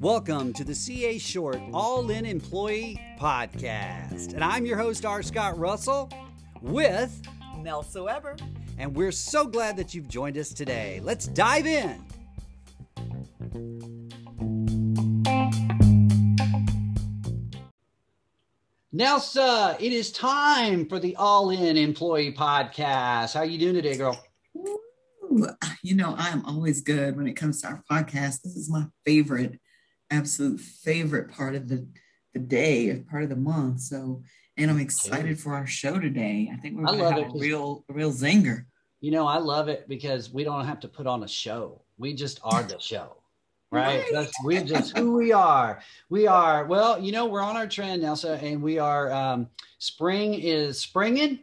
Welcome to the CA Short All In Employee Podcast. And I'm your host, R. Scott Russell, with Nelsa Weber. And we're so glad that you've joined us today. Let's dive in. Nelsa, it is time for the All In Employee Podcast. How are you doing today, girl? You know, I'm always good when it comes to our podcast. This is my favorite, absolute favorite part of the, the day, part of the month. So, and I'm excited for our show today. I think we're going to have a real, a real zinger. You know, I love it because we don't have to put on a show. We just are the show right? That's we just who we are. We are well, you know, we're on our trend now, so and we are. Um, spring is springing,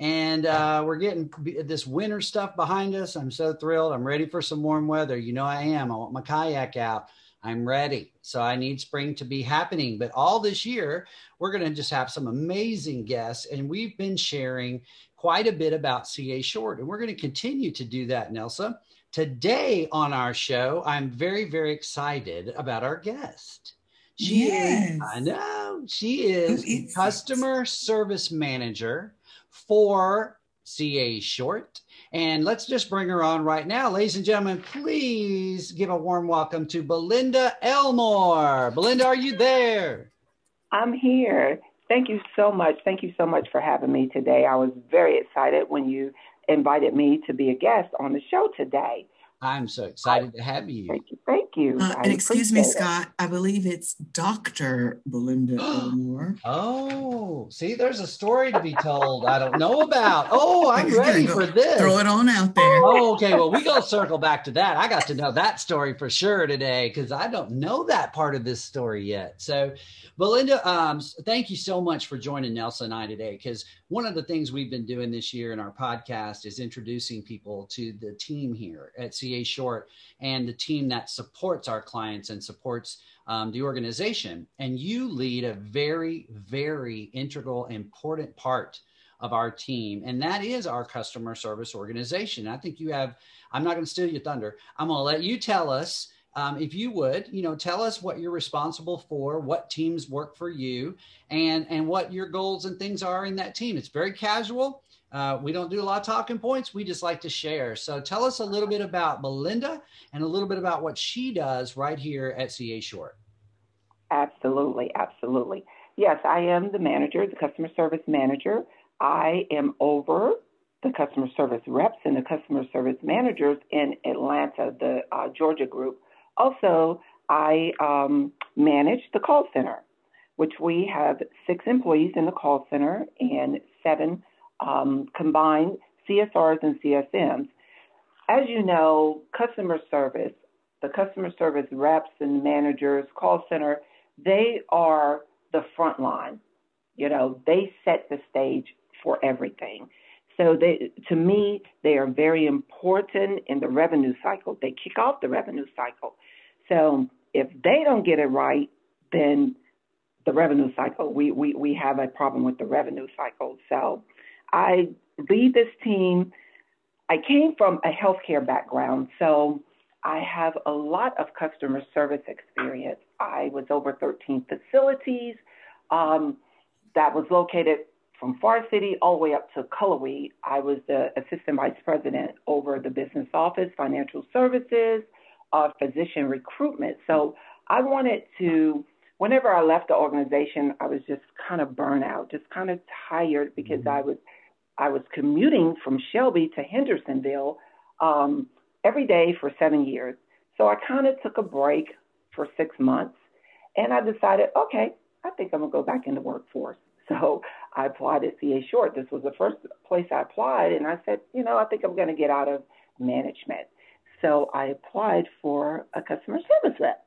and uh, we're getting this winter stuff behind us. I'm so thrilled. I'm ready for some warm weather. You know, I am. I want my kayak out. I'm ready. So I need spring to be happening. But all this year, we're going to just have some amazing guests, and we've been sharing quite a bit about CA Short, and we're going to continue to do that, Nelsa. Today on our show, I'm very, very excited about our guest. She yes. is, I know, she is, is customer it? service manager for CA Short. And let's just bring her on right now. Ladies and gentlemen, please give a warm welcome to Belinda Elmore. Belinda, are you there? I'm here. Thank you so much. Thank you so much for having me today. I was very excited when you invited me to be a guest on the show today. I'm so excited to have you. Thank you. Thank you. Uh, and excuse me, Scott. I believe it's Dr. Belinda Elmore. Oh, see, there's a story to be told I don't know about. Oh, I'm ready for this. Throw it on out there. Oh, okay. Well, we go circle back to that. I got to know that story for sure today because I don't know that part of this story yet. So, Belinda, um, thank you so much for joining Nelsa and I today because one of the things we've been doing this year in our podcast is introducing people to the team here at CA Short and the team that supports our clients and supports um, the organization. And you lead a very, very integral, important part of our team, and that is our customer service organization. I think you have, I'm not going to steal your thunder. I'm going to let you tell us um, if you would, you know, tell us what you're responsible for, what teams work for you, and and what your goals and things are in that team. It's very casual. Uh, we don't do a lot of talking points. We just like to share. So tell us a little bit about Belinda and a little bit about what she does right here at CA Short. Absolutely, absolutely. Yes, I am the manager, the customer service manager. I am over the customer service reps and the customer service managers in Atlanta, the uh, Georgia group also, I um, manage the call center, which we have six employees in the call center and seven um, combined CSRs and CSMs. As you know, customer service, the customer service reps and managers, call center, they are the front line. You know, they set the stage for everything. So they, to me, they are very important in the revenue cycle. They kick off the revenue cycle. So if they don't get it right, then the revenue cycle, we, we, we have a problem with the revenue cycle. So I lead this team. I came from a healthcare background, so I have a lot of customer service experience. I was over 13 facilities um, that was located from Forest City all the way up to Cullowhee. I was the assistant vice president over the business office, financial services, uh, physician recruitment. So I wanted to, whenever I left the organization, I was just kind of burnt out, just kind of tired because mm-hmm. I was I was commuting from Shelby to Hendersonville um, every day for seven years. So I kind of took a break for six months, and I decided, okay, I think I'm gonna go back in the workforce. So I applied at CA Short. This was the first place I applied, and I said, you know, I think I'm going to get out of management. So I applied for a customer service rep.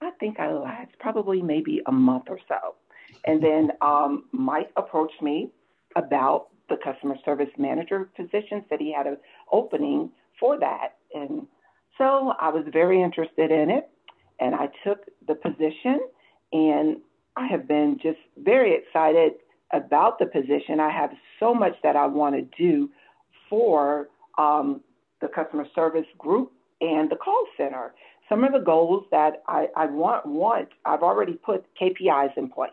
I think I lasted probably maybe a month or so. And then um, Mike approached me about the customer service manager position, said he had an opening for that. And so I was very interested in it. And I took the position. And I have been just very excited about the position. I have so much that I want to do for um, the customer service group, and the call center. Some of the goals that I, I want, want, I've already put KPIs in place.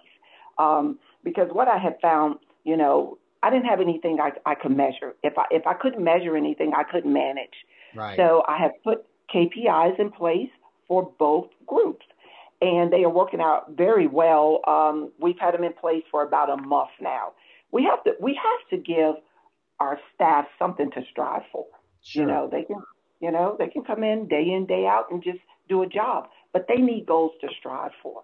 Um, because what I have found, you know, I didn't have anything I, I could measure. If I if I couldn't measure anything, I couldn't manage. Right. So I have put KPIs in place for both groups, and they are working out very well. Um, we've had them in place for about a month now. We have to we have to give our staff something to strive for. Sure. You know, they can you know they can come in day in day out and just do a job, but they need goals to strive for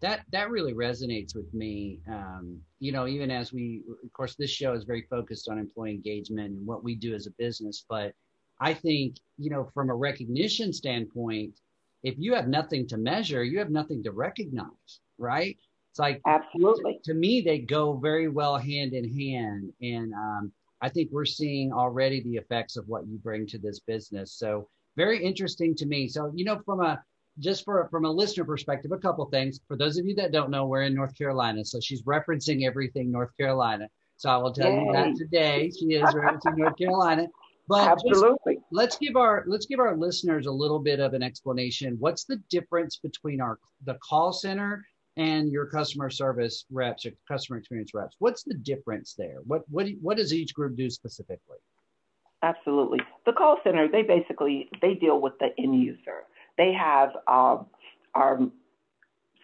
that that really resonates with me um, you know even as we of course this show is very focused on employee engagement and what we do as a business but i think you know from a recognition standpoint if you have nothing to measure you have nothing to recognize right it's like absolutely to, to me they go very well hand in hand and um, i think we're seeing already the effects of what you bring to this business so very interesting to me so you know from a just for from a listener perspective, a couple things. For those of you that don't know, we're in North Carolina, so she's referencing everything North Carolina. So I will tell Yay. you that today she is referencing North Carolina. But absolutely, let's give our let's give our listeners a little bit of an explanation. What's the difference between our the call center and your customer service reps or customer experience reps? What's the difference there? What what what does each group do specifically? Absolutely, the call center they basically they deal with the end user they have um, our,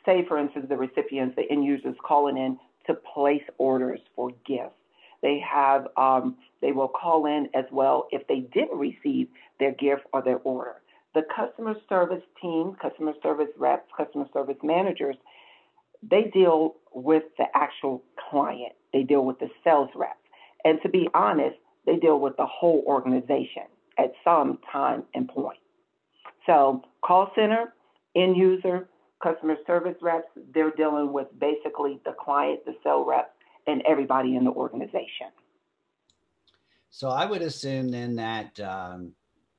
say, for instance, the recipients, the end users calling in to place orders for gifts. They have, um, they will call in as well if they didn't receive their gift or their order. The customer service team, customer service reps, customer service managers, they deal with the actual client. They deal with the sales reps. And to be honest, they deal with the whole organization at some time and point. So, call center, end user, customer service reps, they're dealing with basically the client, the sales rep, and everybody in the organization. So, I would assume then that um,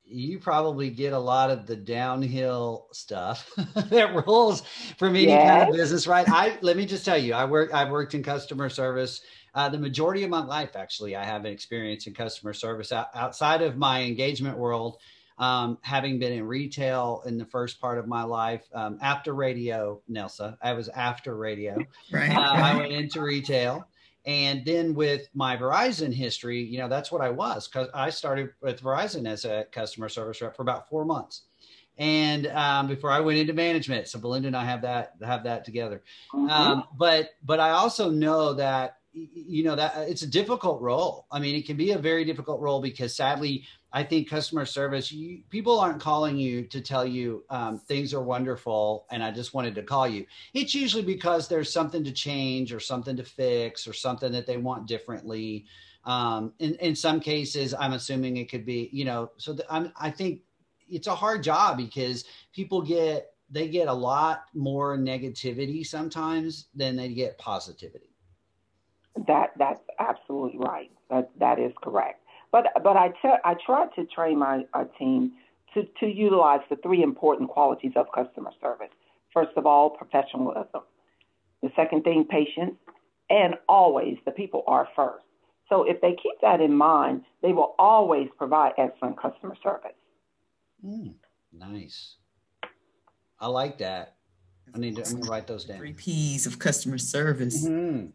you probably get a lot of the downhill stuff that rolls from any yes. kind of business, right? I let me just tell you, I work. I've worked in customer service. Uh, the majority of my life, actually, I have an experience in customer service outside of my engagement world um, having been in retail in the first part of my life um, after radio, Nelsa, I was after radio. Right, uh. I went into retail. And then with my Verizon history, you know, that's what I was because I started with Verizon as a customer service rep for about four months. And um, before I went into management, so Belinda and I have that have that together. Mm-hmm. Um, but but I also know that you know that it's a difficult role. I mean, it can be a very difficult role because sadly, I think customer service, you, people aren't calling you to tell you um, things are wonderful and I just wanted to call you. It's usually because there's something to change or something to fix or something that they want differently. Um, in, in some cases, I'm assuming it could be, you know, so the, I'm, I think it's a hard job because people get, they get a lot more negativity sometimes than they get positivity. That that's absolutely right. That that is correct. But but I t- I tried to train my uh, team to to utilize the three important qualities of customer service. First of all, professionalism. The second thing, patience, and always the people are first. So if they keep that in mind, they will always provide excellent customer service. Mm, nice. I like that. I need to, I'm gonna write those down. Three P's of customer service. Mm-hmm.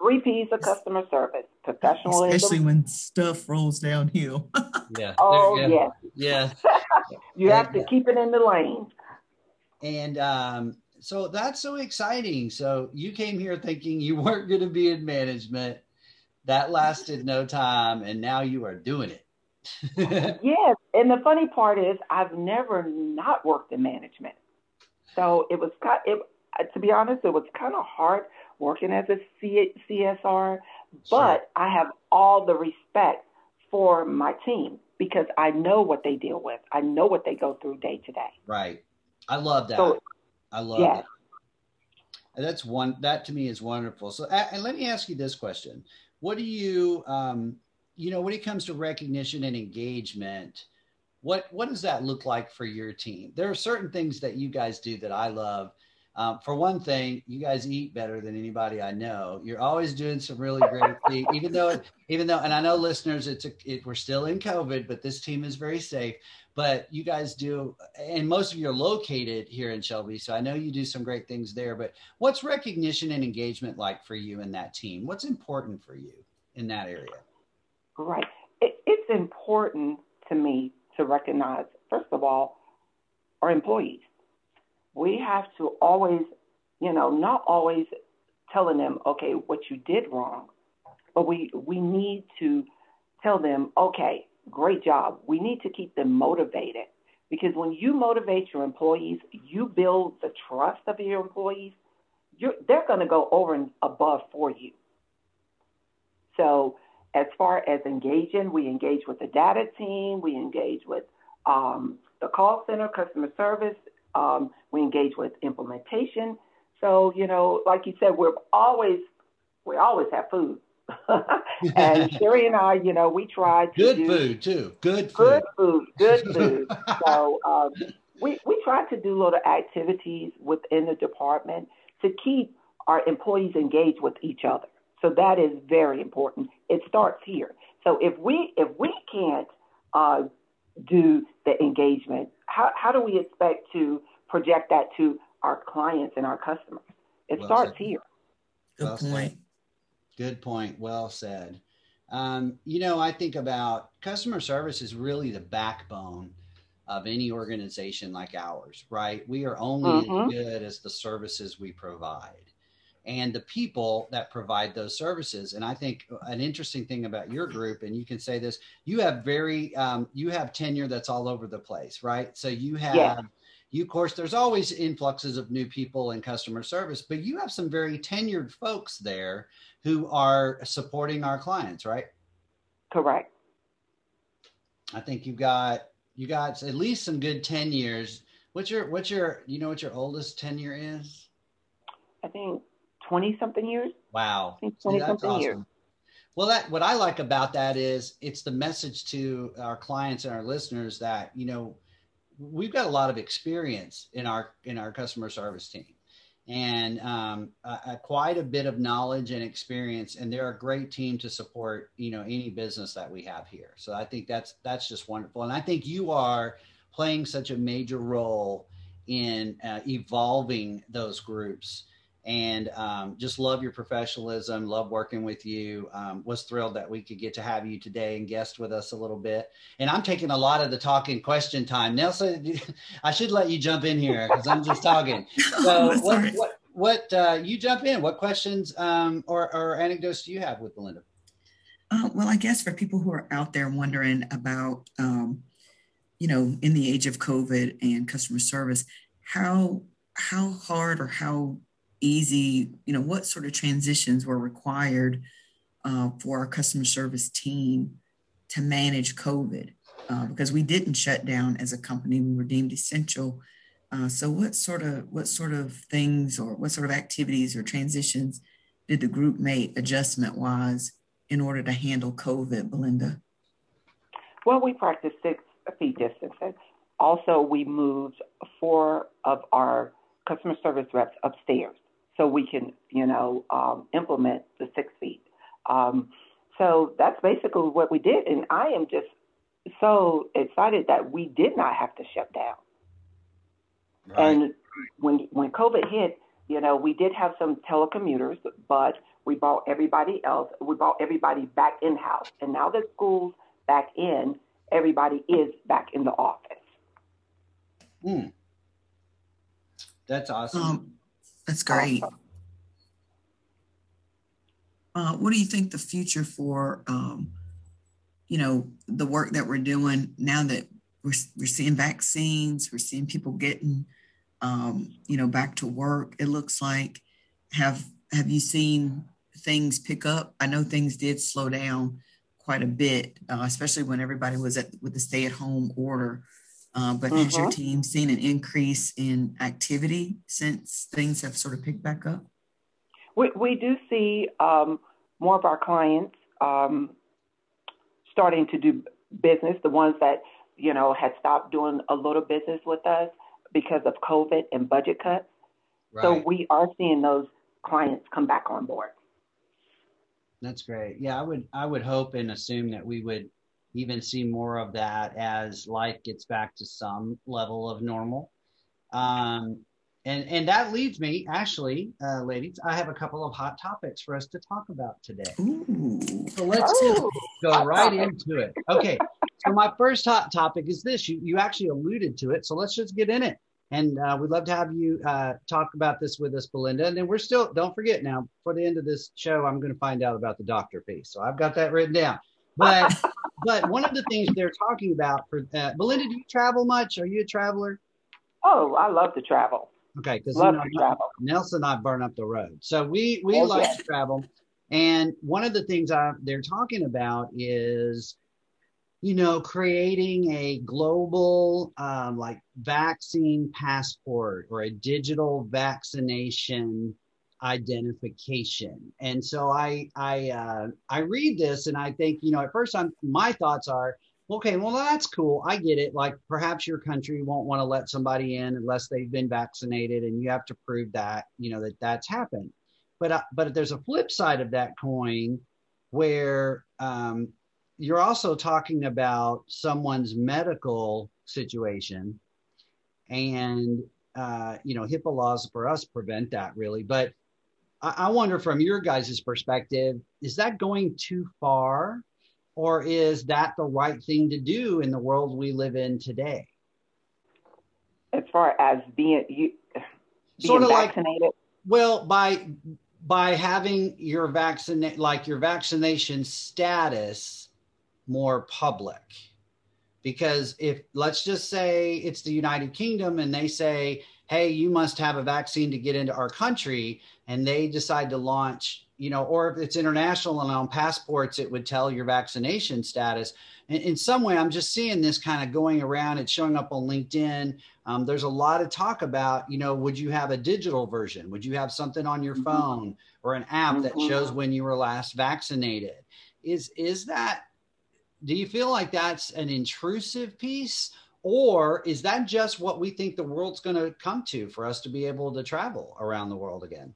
Three P's of customer service: professionalism, especially when stuff rolls downhill. yeah. Oh yes. Yeah. you have to keep it in the lane. And um, so that's so exciting. So you came here thinking you weren't going to be in management. That lasted no time, and now you are doing it. yes, and the funny part is, I've never not worked in management. So it was, it, to be honest, it was kind of hard working as a C- CSR, but sure. I have all the respect for my team because I know what they deal with. I know what they go through day to day. Right. I love that. So, I love yes. that. that's one that to me is wonderful. So, and let me ask you this question: What do you, um, you know, when it comes to recognition and engagement, what what does that look like for your team? There are certain things that you guys do that I love Um, for one thing, you guys eat better than anybody I know. You're always doing some really great things, even though, even though, and I know listeners, it's a, it, we're still in COVID, but this team is very safe. But you guys do, and most of you are located here in Shelby, so I know you do some great things there. But what's recognition and engagement like for you in that team? What's important for you in that area? Right, it, it's important to me to recognize, first of all, our employees we have to always, you know, not always telling them, okay, what you did wrong, but we we need to tell them, okay, great job. We need to keep them motivated because when you motivate your employees, you build the trust of your employees. You're, they're going to go over and above for you. So, as far as engaging, we engage with the data team, we engage with um, the call center, customer service, um, we engage with implementation. So, you know, like you said, we're always, we always have food. and Sherry and I, you know, we try to good food too. Good food. Good food. Good food. so um, we we try to do little activities within the department to keep our employees engaged with each other. So that is very important. It starts here. So if we if we can't uh, do the engagement, how how do we expect to project that to our clients and our customers. It well starts said. here. Good well point. Said. Good point. Well said. Um, you know, I think about customer service is really the backbone of any organization like ours, right? We are only mm-hmm. as good as the services we provide and the people that provide those services. And I think an interesting thing about your group, and you can say this, you have very, um, you have tenure that's all over the place, right? So you have yeah you of course there's always influxes of new people in customer service but you have some very tenured folks there who are supporting our clients right? Correct. I think you've got you got at least some good 10 years. What's your what's your you know what your oldest tenure is? I think 20 something years. Wow. I think 20 See, something awesome. years. well, that what I like about that is it's the message to our clients and our listeners that you know we've got a lot of experience in our in our customer service team. And um, uh, quite a bit of knowledge and experience and they're a great team to support you know any business that we have here. So i think that's that's just wonderful. And i think you are playing such a major role in uh, evolving those groups and um, just love your professionalism love working with you. Um, was thrilled that we could get to have you today and guest with us a little bit. And i'm taking a lot of the talking question time. Nelsa i should let you jump in here because i'm just talking. So oh, what, what, what uh, you jump in. What questions um, or, or anecdotes do you have with belinda? Uh, well i guess for people who are out there wondering about um, you know in the age of covid and customer service how how hard or how easy, you know, what sort of transitions were required uh, for our customer service team to manage COVID? Uh, because we didn't shut down as a company, we were deemed essential. Uh, so, what sort of what sort of things or what sort of activities or transitions did the group make adjustment wise in order to handle COVID, Belinda? Well, we practiced six feet distances. Also, we moved four of our customer service reps upstairs so we can, you know, um, implement the six feet. Um, so that's basically what we did. And I am just so excited that we did not have to shut down. Right. And when when COVID hit, you know, we did have some telecommuters, but we brought everybody else. We brought everybody back in house, and now that school's back in, everybody is back in the office. Hmm. That's awesome. Um, that's great. Uh, what do you think the future for, um, you know, the work that we're doing now that we're, we're seeing vaccines, we're seeing people getting, um, you know, back to work. It looks like have have you seen things pick up? I know things did slow down quite a bit, uh, especially when everybody was at with the stay at home order. Uh, but has your mm-hmm. team seen an increase in activity since things have sort of picked back up? We, we do see um, more of our clients um, starting to do business, the ones that, you know, had stopped doing a little business with us because of COVID and budget cuts. Right. So we are seeing those clients come back on board. That's great. Yeah, I would I would hope and assume that we would even see more of that as life gets back to some level of normal. Um, and and that leads me, actually, uh, ladies, I have a couple of hot topics for us to talk about today. Ooh. So let's oh, go right topic. into it. Okay. So my first hot topic is this. You you actually alluded to it, so let's just get in it. And uh, we'd love to have you uh, talk about this with us, Belinda. And then we're still, don't forget now, for the end of this show, I'm going to find out about the doctor piece. So I've got that written down. But but one of the things they're talking about for uh, Belinda, do you travel much? Are you a traveler? Oh, I love to travel. Okay, because you know, travel. Nelsa and I burn up the road, so we we oh, like yes. to travel. And one of the things I, they're talking about is, you know, creating a global um, like vaccine passport or a digital vaccination identification. And so I I uh, I read this and I think, you know, at first I'm my thoughts are okay, well, that's cool. I get it. Like perhaps your country won't want to let somebody in unless they've been vaccinated, and you have to prove that you know that that's happened. But uh, but there's a flip side of that coin where um, you're also talking about someone's medical situation, and uh, you know HIPAA laws for us prevent that really. But I, I wonder from your guys' perspective, is that going too far? or is that the right thing to do in the world we live in today? As far as being you being sort of vaccinated, like, well, by by having your vaccinate like your vaccination status more public because if let's just say it's the united kingdom and they say hey you must have a vaccine to get into our country and they decide to launch you know, or if it's international and on passports, it would tell your vaccination status. In, in some way, I'm just seeing this kind of going around. It's showing up on LinkedIn. Um, there's a lot of talk about, you know, would you have a digital version? Would you have something on your mm-hmm. phone or an app mm-hmm. that shows when you were last vaccinated? Is is that? Do you feel like that's an intrusive piece? Or is that just what we think the world's going to come to for us to be able to travel around the world again?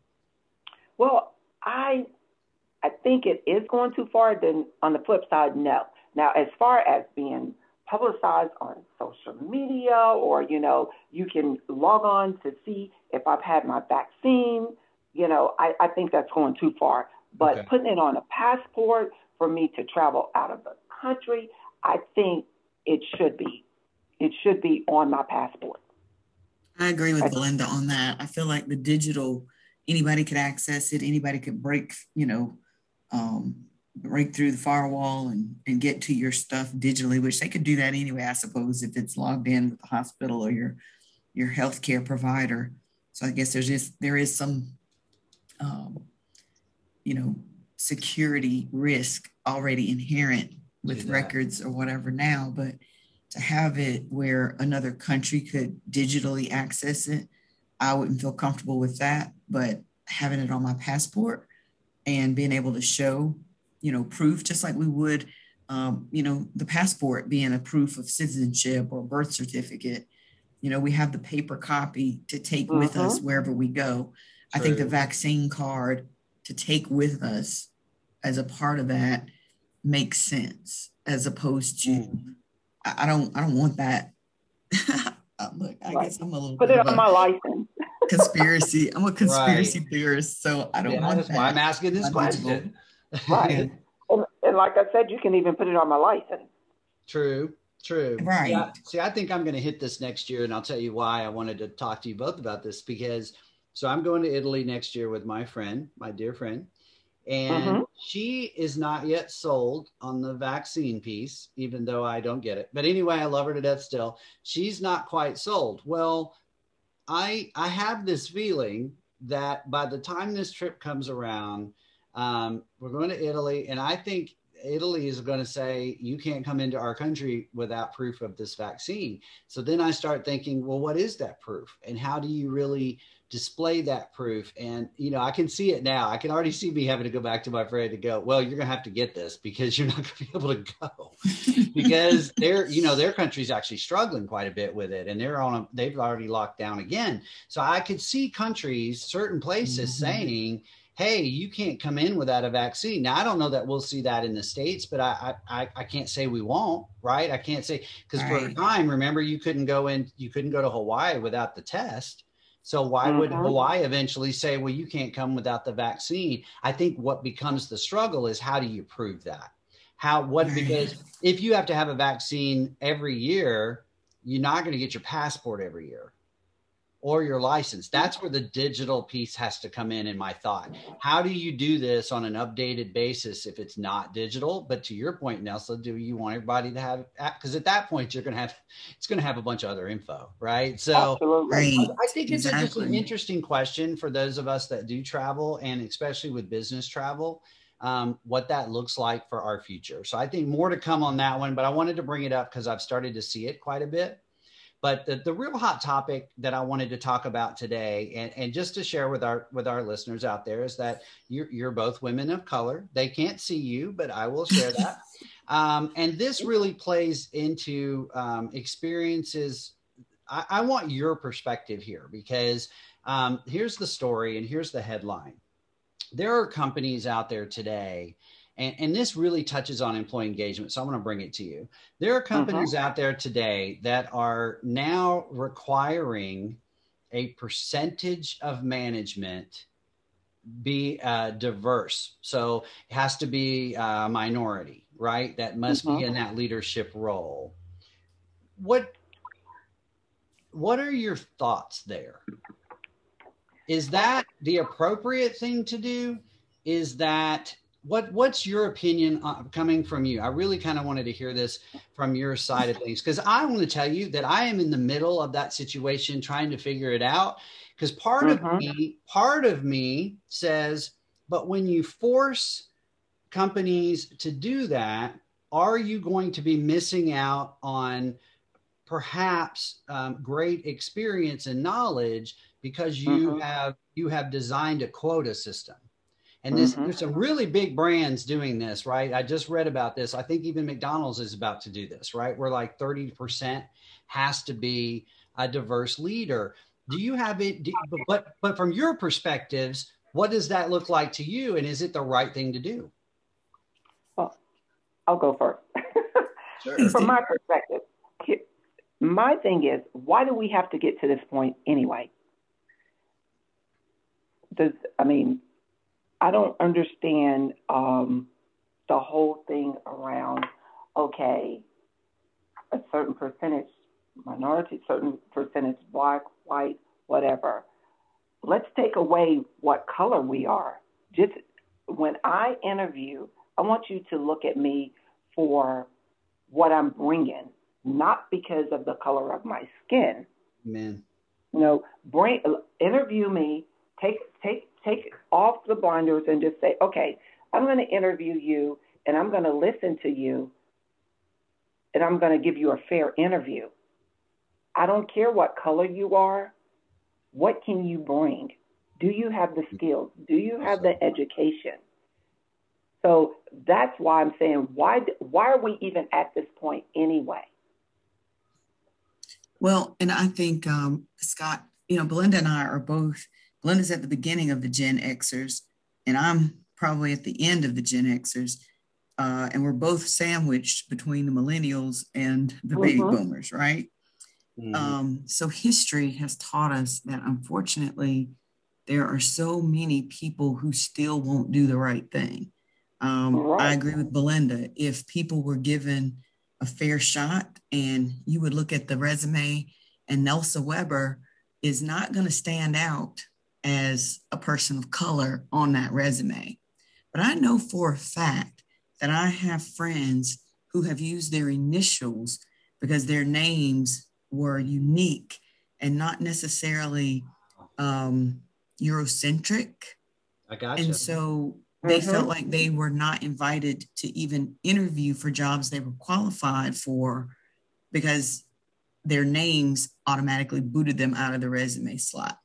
Well, I I think it is going too far. Then on the flip side, no. Now, as far as being publicized on social media, or you know, you can log on to see if I've had my vaccine. You know, I, I think that's going too far. But okay. putting it on a passport for me to travel out of the country, I think it should be. It should be on my passport. I agree with Belinda on that. I feel like the digital anybody could access it. Anybody could break, you know, um, break through the firewall and, and get to your stuff digitally, which they could do that anyway, I suppose, if it's logged in with the hospital or your your healthcare provider. So I guess there's just there is some, um, you know, security risk already inherent with records or whatever now, but to have it where another country could digitally access it I wouldn't feel comfortable with that. But having it on my passport and being able to show, you know, proof, just like we would, um, you know, the passport being a proof of citizenship or birth certificate. You know, we have the paper copy to take uh-huh. with us mm-hmm. wherever we go. True. I think the vaccine card to take with us as a part of that makes sense as opposed to mm. I, I don't I don't want that Uh, look, I right. guess I'm a little put it on my license. conspiracy. I'm a conspiracy right. theorist, so I don't yeah, want that's that. why I'm asking this question. right. and, and like I said, you can even put it on my license. True. True. Right. See I, see, I think I'm going to hit this next year, and I'll tell you why I wanted to talk to you both about this because so I'm going to Italy next year with my friend, my dear friend, and mm-hmm. she is not yet sold on the vaccine piece, even though I don't get it. But anyway, I love her to death still. She's not quite sold. Well, I I have this feeling that by the time this trip comes around, um, we're going to Italy, and I think Italy is going to say you can't come into our country without proof of this vaccine. So then I start thinking, well, what is that proof, and how do you really display that proof? And you know, I can see it now. I can already see me having to go back to my friend to go, well, you're going to have to get this because you're not going to be able to go because they're, you know, their country's actually struggling quite a bit with it, and they're on a, they've already locked down again. So I could see countries, certain places mm-hmm. saying hey, you can't come in without a vaccine. Now, I don't know that we'll see that in the States, but I, I, I can't say we won't, right? I can't say, because right. for a time, remember, you couldn't go in, you couldn't go to Hawaii without the test. So why mm-hmm. would Hawaii eventually say, well, you can't come without the vaccine? I think what becomes the struggle is how do you prove that? How, what, because if you have to have a vaccine every year, you're not going to get your passport every year or your license. That's where the digital piece has to come in in my thought. How do you do this on an updated basis if it's not digital? But to your point, Nelsa, do you want everybody to have because at that point you're gonna have it's gonna have a bunch of other info, right? So Absolutely. I think it's exactly. just an interesting question for those of us that do travel and especially with business travel. Um, what that looks like for our future. So I think more to come on that one, but I wanted to bring it up because I've started to see it quite a bit. But the, the real hot topic that I wanted to talk about today, and, and just to share with our with our listeners out there, is that you're, you're both women of color. They can't see you, but I will share that. um, and this really plays into um, experiences. I, I, want your perspective here because um, here's the story and here's the headline. There are companies out there today and, and this really touches on employee engagement. So I'm going to bring it to you. There are companies uh-huh. out there today that are now requiring a percentage of management be uh, diverse. So it has to be a uh, minority, right? That must uh-huh. be in that leadership role. What what are your thoughts there? Is that the appropriate thing to do? Is that what what's your opinion coming from you i really kind of wanted to hear this from your side of things because i want to tell you that i am in the middle of that situation trying to figure it out because part of mm-hmm. me part of me says but when you force companies to do that are you going to be missing out on perhaps um, great experience and knowledge because you mm-hmm. have you have designed a quota system and this, mm-hmm. there's some really big brands doing this, right? I just read about this. I think even McDonald's is about to do this, right? Where like 30% has to be a diverse leader. Do you have it? Do, but but from your perspectives, what does that look like to you, and is it the right thing to do? Well, I'll go first. Sure. from my perspective, my thing is, why do we have to get to this point anyway? Does I mean, I don't understand um, the whole thing around, okay, a certain percentage minority, certain percentage black, white, whatever. Let's take away what color we are. Just when I interview, I want you to look at me for what I'm bringing, not because of the color of my skin. Man. You know, bring interview me. Take take take off the blinders and just say, okay, I'm going to interview you and I'm going to listen to you and I'm going to give you a fair interview. I don't care what color you are. What can you bring? Do you have the skills? Do you have the education? So that's why I'm saying, why, why are we even at this point anyway? Well, and I think, um, Scott, you know, Belinda and I are both Belinda's at the beginning of the Gen Xers, and I'm probably at the end of the Gen Xers. Uh, and we're both sandwiched between the millennials and the baby uh-huh. boomers, right? Mm-hmm. Um, so history has taught us that unfortunately, there are so many people who still won't do the right thing. Um, right. I agree with Belinda. If people were given a fair shot and you would look at the resume and Nelsa Weber is not going to stand out as a person of color on that resume. But I know for a fact that I have friends who have used their initials because their names were unique and not necessarily um, Eurocentric. I got And so they mm-hmm. felt like they were not invited to even interview for jobs they were qualified for because their names automatically booted them out of the resume slot.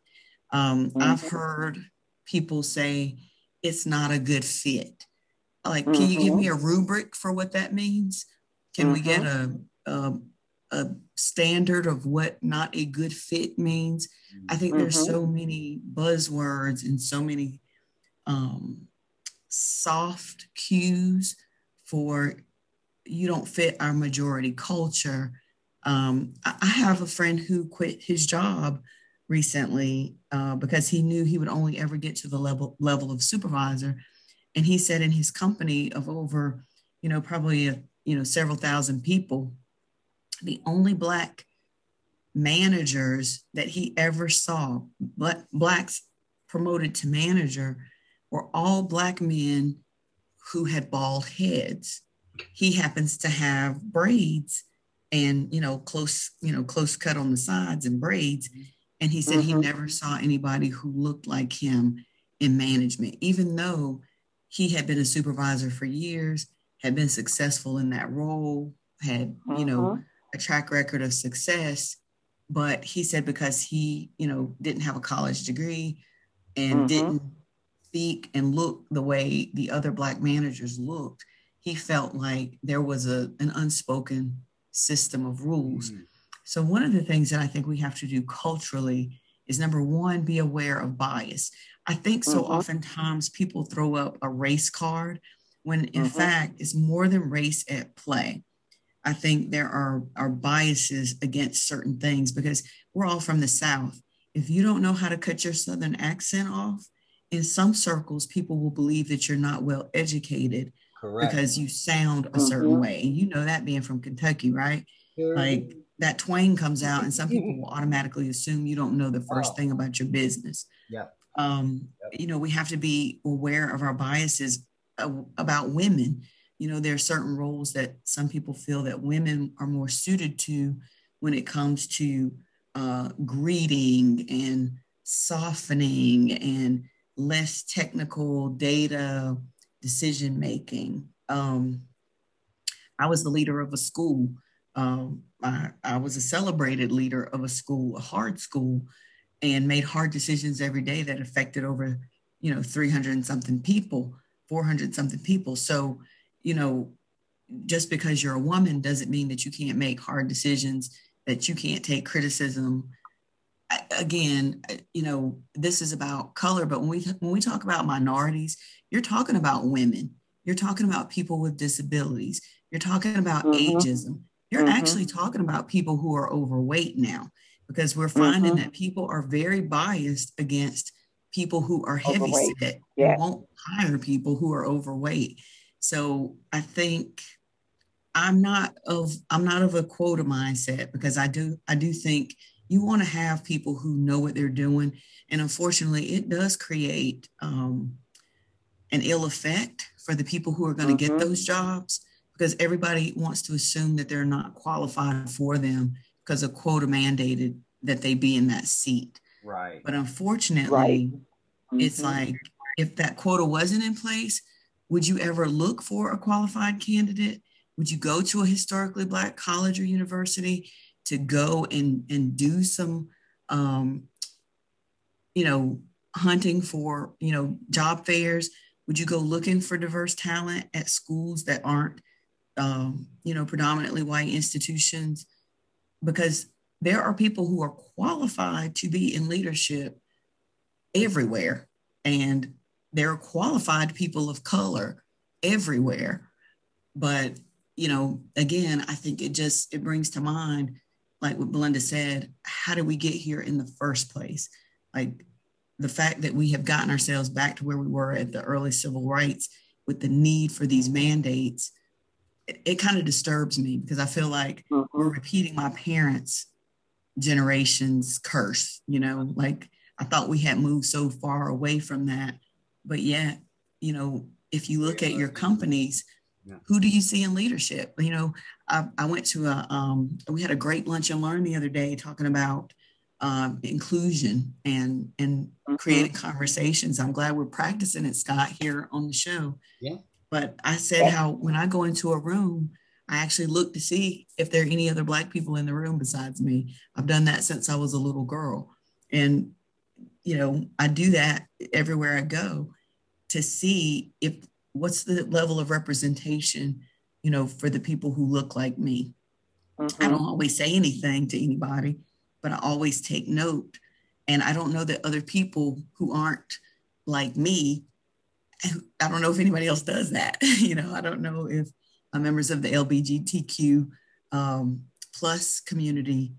Um, mm-hmm. I've heard people say it's not a good fit. Like, mm-hmm. can you give me a rubric for what that means? Can we get mm-hmm. a, a, a standard of what not a good fit means? I think there's mm-hmm. so many buzzwords and so many um, soft cues for you don't fit our majority culture. Um, I have a friend who quit his job recently uh, because he knew he would only ever get to the level level of supervisor, and he said in his company of over, you know, probably a, you know several thousand people, the only black managers that he ever saw, black, blacks promoted to manager, were all black men who had bald heads. He happens to have braids and you know close you know close cut on the sides and braids and he said mm-hmm. he never saw anybody who looked like him in management even though he had been a supervisor for years had been successful in that role had you know mm-hmm. a track record of success but he said because he you know didn't have a college degree and mm-hmm. didn't speak and look the way the other black managers looked he felt like there was a an unspoken system of rules mm-hmm. So one of the things that i think we have to do culturally is number one be aware of bias i think so mm-hmm. oftentimes people throw up a race card when in mm-hmm. fact it's more than race at play I think there are, are biases against certain things because we're all from the South. If you don't know how to cut your Southern accent off, in some circles, people will believe that you're not well educated Correct. because you sound a certain mm-hmm. way. And you know that being from Kentucky, right? Like that twang comes out, and some people will automatically assume you don't know the first thing about your business. Yeah. Um, yep. You know, we have to be aware of our biases about women you know there are certain roles that some people feel that women are more suited to when it comes to uh, greeting and softening and less technical data decision making um, i was the leader of a school um, I, I was a celebrated leader of a school a hard school and made hard decisions every day that affected over you know 300 and something people 400 something people so you know, just because you're a woman doesn't mean that you can't make hard decisions, that you can't take criticism. Again, you know, this is about color, but when we when we talk about minorities, you're talking about women. You're talking about people with disabilities. You're talking about mm-hmm. ageism. You're mm-hmm. actually talking about people who are overweight now because we're finding mm-hmm. that people are very biased against people who are heavy set. Yeah. won't hire people who are overweight. So I think I'm not of I'm not of a quota mindset because I do I do think you want to have people who know what they're doing, and unfortunately, it does create um, an ill effect for the people who are going to mm-hmm. get those jobs because everybody wants to assume that they're not qualified for them because a quota mandated that they be in that seat. Right. But unfortunately, right. Mm-hmm. it's like if that quota wasn't in place, would you ever look for a qualified candidate? Would you go to a historically Black college or university to go and, and do some, um, you know, hunting for, you know, job fairs? Would you go looking for diverse talent at schools that aren't, um, you know, predominantly white institutions? Because there are people who are qualified to be in leadership everywhere. And there are qualified people of color everywhere but you know again i think it just it brings to mind like what belinda said how did we get here in the first place like the fact that we have gotten ourselves back to where we were at the early civil rights with the need for these mandates it, it kind of disturbs me because i feel like mm-hmm. we're repeating my parents generation's curse you know like i thought we had moved so far away from that but yet, you know, if you look at your companies, who do you see in leadership? You know, I, I went to a, um, we had a great lunch and learn the other day talking about um, inclusion and and mm-hmm. creating conversations. I'm glad we're practicing it, Scott, here on the show. Yeah. But I said how when I go into a room, I actually look to see if there are any other black people in the room besides me. I've done that since I was a little girl. And you know, I do that everywhere I go to see if what's the level of representation, you know, for the people who look like me. Mm-hmm. I don't always say anything to anybody, but I always take note. And I don't know that other people who aren't like me, I don't know if anybody else does that. you know, I don't know if uh, members of the LBGTQ um, plus community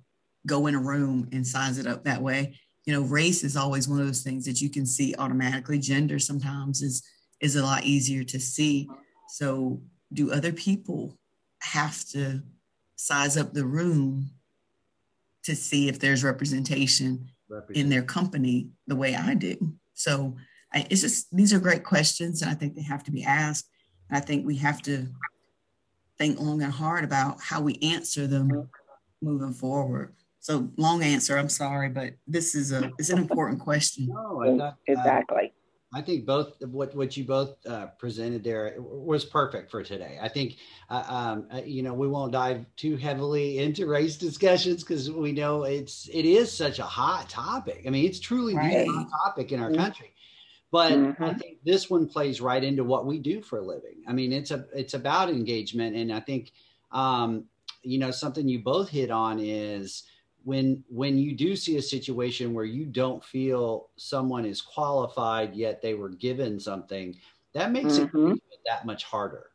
go in a room and size it up that way. You know, race is always one of those things that you can see automatically. Gender sometimes is is a lot easier to see. So, do other people have to size up the room to see if there's representation in their company the way I do? So, I, it's just these are great questions, and I think they have to be asked. And I think we have to think long and hard about how we answer them moving forward. So long answer. I'm sorry, but this is a it's an important question. No, exactly. I think both what what you both uh, presented there was perfect for today. I think uh, um, uh, you know we won't dive too heavily into race discussions because we know it's it is such a hot topic. I mean, it's truly right. the hot topic in our mm-hmm. country. But mm-hmm. I think this one plays right into what we do for a living. I mean, it's a it's about engagement, and I think um, you know something you both hit on is when when you do see a situation where you don't feel someone is qualified yet they were given something that makes mm-hmm. it that much harder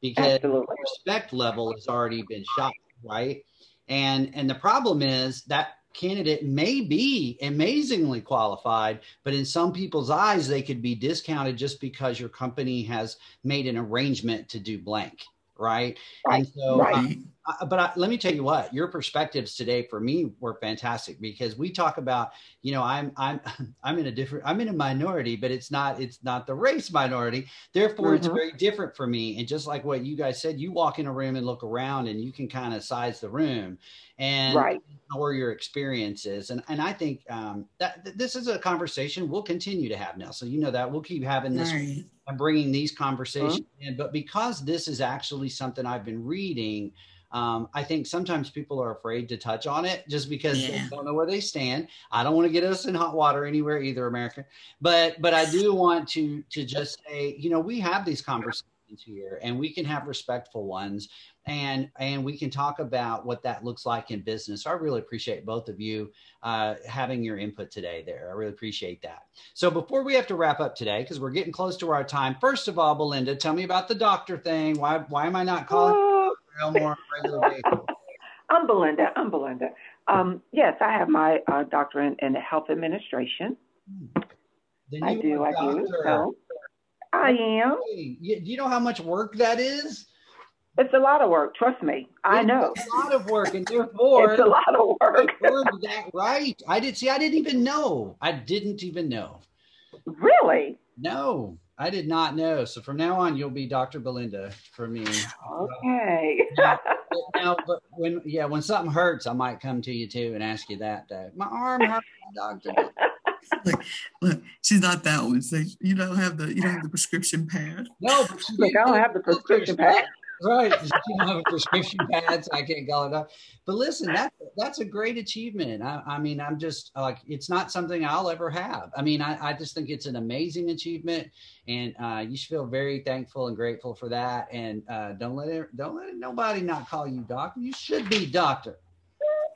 because Absolutely. the respect level has already been shot right and and the problem is that candidate may be amazingly qualified, but in some people's eyes, they could be discounted just because your company has made an arrangement to do blank. Right. right. And so, right. Um, but I, let me tell you what your perspectives today for me were fantastic because we talk about you know i'm i'm i'm in a different i'm in a minority but it's not it's not the race minority therefore mm-hmm. it's very different for me and just like what you guys said you walk in a room and look around and you can kind of size the room and right. or your experiences and and i think um, that this is a conversation we'll continue to have now so you know that we'll keep having this right. Bringing these conversations mm-hmm. in but because this is actually something i've been reading um, I think sometimes people are afraid to touch on it just because yeah. they don't know where they stand. I don't want to get us in hot water anywhere either, America. But but I do want to to just say, you know, we have these conversations here and we can have respectful ones and and we can talk about what that looks like in business. So I really appreciate both of you uh, having your input today. There, I really appreciate that. So before we have to wrap up today, because we're getting close to our time, first of all, Belinda, tell me about the doctor thing. Why why am I not calling? more regular? I'm Belinda. I'm Belinda. Um, yes, I have my uh, doctorate in, in health administration. I do. I do. So I am. Hey, you, do you know how much work that is? It's a lot of work. Trust me. I it's know. a lot of work, and therefore it's a lot of work. that right? I did see. I didn't even know. I didn't even know. Really? No. I did not know. So from now on, you'll be Dr. Belinda for me. Okay. now, now, but when yeah, when something hurts, I might come to you too and ask you that. Day. My arm hurts, doctor. Look, look, she's not that one. So you don't have the you don't have the prescription pad. No, but look, I don't have the prescription pad right. You don't have a prescription pad, so I can't call it up. But listen, that that's a great achievement. I, I, mean, I'm just like it's not something I'll ever have. I mean, I, I just think it's an amazing achievement, and uh, you should feel very thankful and grateful for that. And uh, don't let it, don't let nobody not call you doctor. You should be doctor.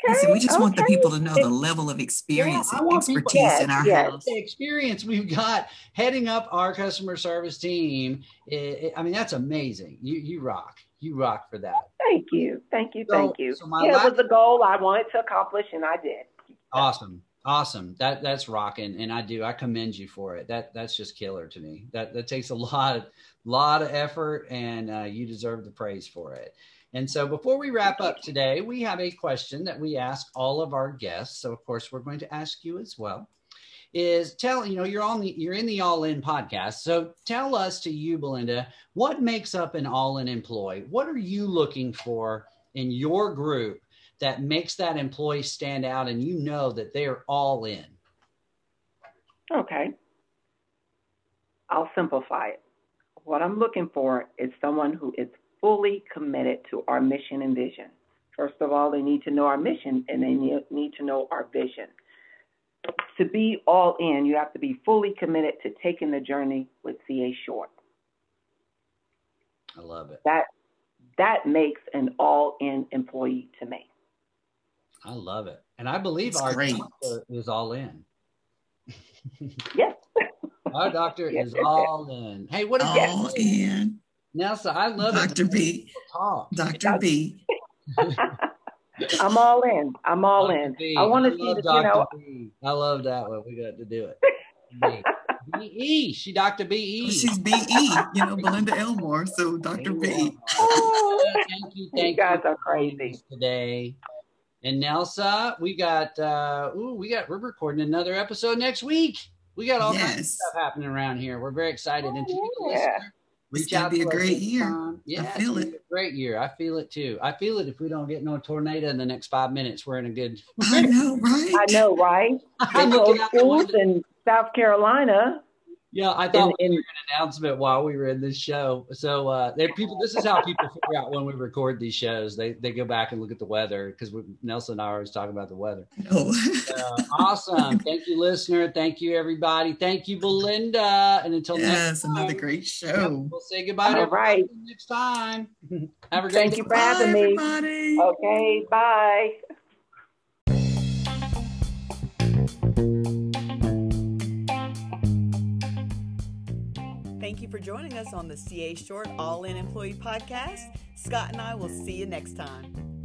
Okay, Listen, we just okay. want the people to know the level of experience yeah, and expertise people, in our yes. house. The experience we've got heading up our customer service team. It, it, I mean, that's amazing. You you rock. You rock for that. Thank you. Thank you. So, thank you. So yeah, last, it was a goal I wanted to accomplish, and I did. Awesome. Awesome. That that's rocking, and I do. I commend you for it. That that's just killer to me. That that takes a lot of lot of effort, and uh, you deserve the praise for it. And so before we wrap up today, we have a question that we ask all of our guests. So of course we're going to ask you as well. Is tell you know you're on the you're in the All In podcast. So tell us to you, Belinda, what makes up an All In employee? What are you looking for in your group that makes that employee stand out and you know that they are all in? Okay. I'll simplify it. What I'm looking for is someone who is fully committed to our mission and vision. First of all, they need to know our mission and they need to know our vision. To be all in, you have to be fully committed to taking the journey with CA Short. I love it. That that makes an all in employee to me. I love it. And I believe That's our great. doctor is all in. yes. Our doctor yes, is yes, all yes. in. Hey, what is all in? Nelsa, I love Dr. It. B. Dr. B. I'm all in. I'm all Dr. in. B. I want to see the, you know. B. I love that one. We got to do it. B-E. She Dr. B-E. She's B-E, you know, Belinda Elmore. So Dr. B. Oh, thank you. Thank you guys are crazy today. And Nelsa, we got uh ooh, we got we're recording another episode next week. We got all yes. kinds of stuff happening around here. We're very excited. And to you yeah. Reach out. Be a great year. Yeah, I feel it. great year. I feel it too. I feel it. If we don't get no tornado in the next five minutes, we're in a good. I know, right? I know, right? I know schools in South Carolina yeah, I thought in, we an announcement while we were in this show. So uh, people, this is how people figure out when we record these shows. They they go back and look at the weather because Nelsa and I are always talking about the weather. Oh, uh, awesome! Thank you, listener. Thank you, everybody. Thank you, Belinda. And until yes, next time, another great show. We'll say goodbye. All right. Next time. Have a great. Thank day. you for having me. Everybody. Okay. Bye. Thank you for joining us on the CA Short All In Employee Podcast. Scott and I will see you next time.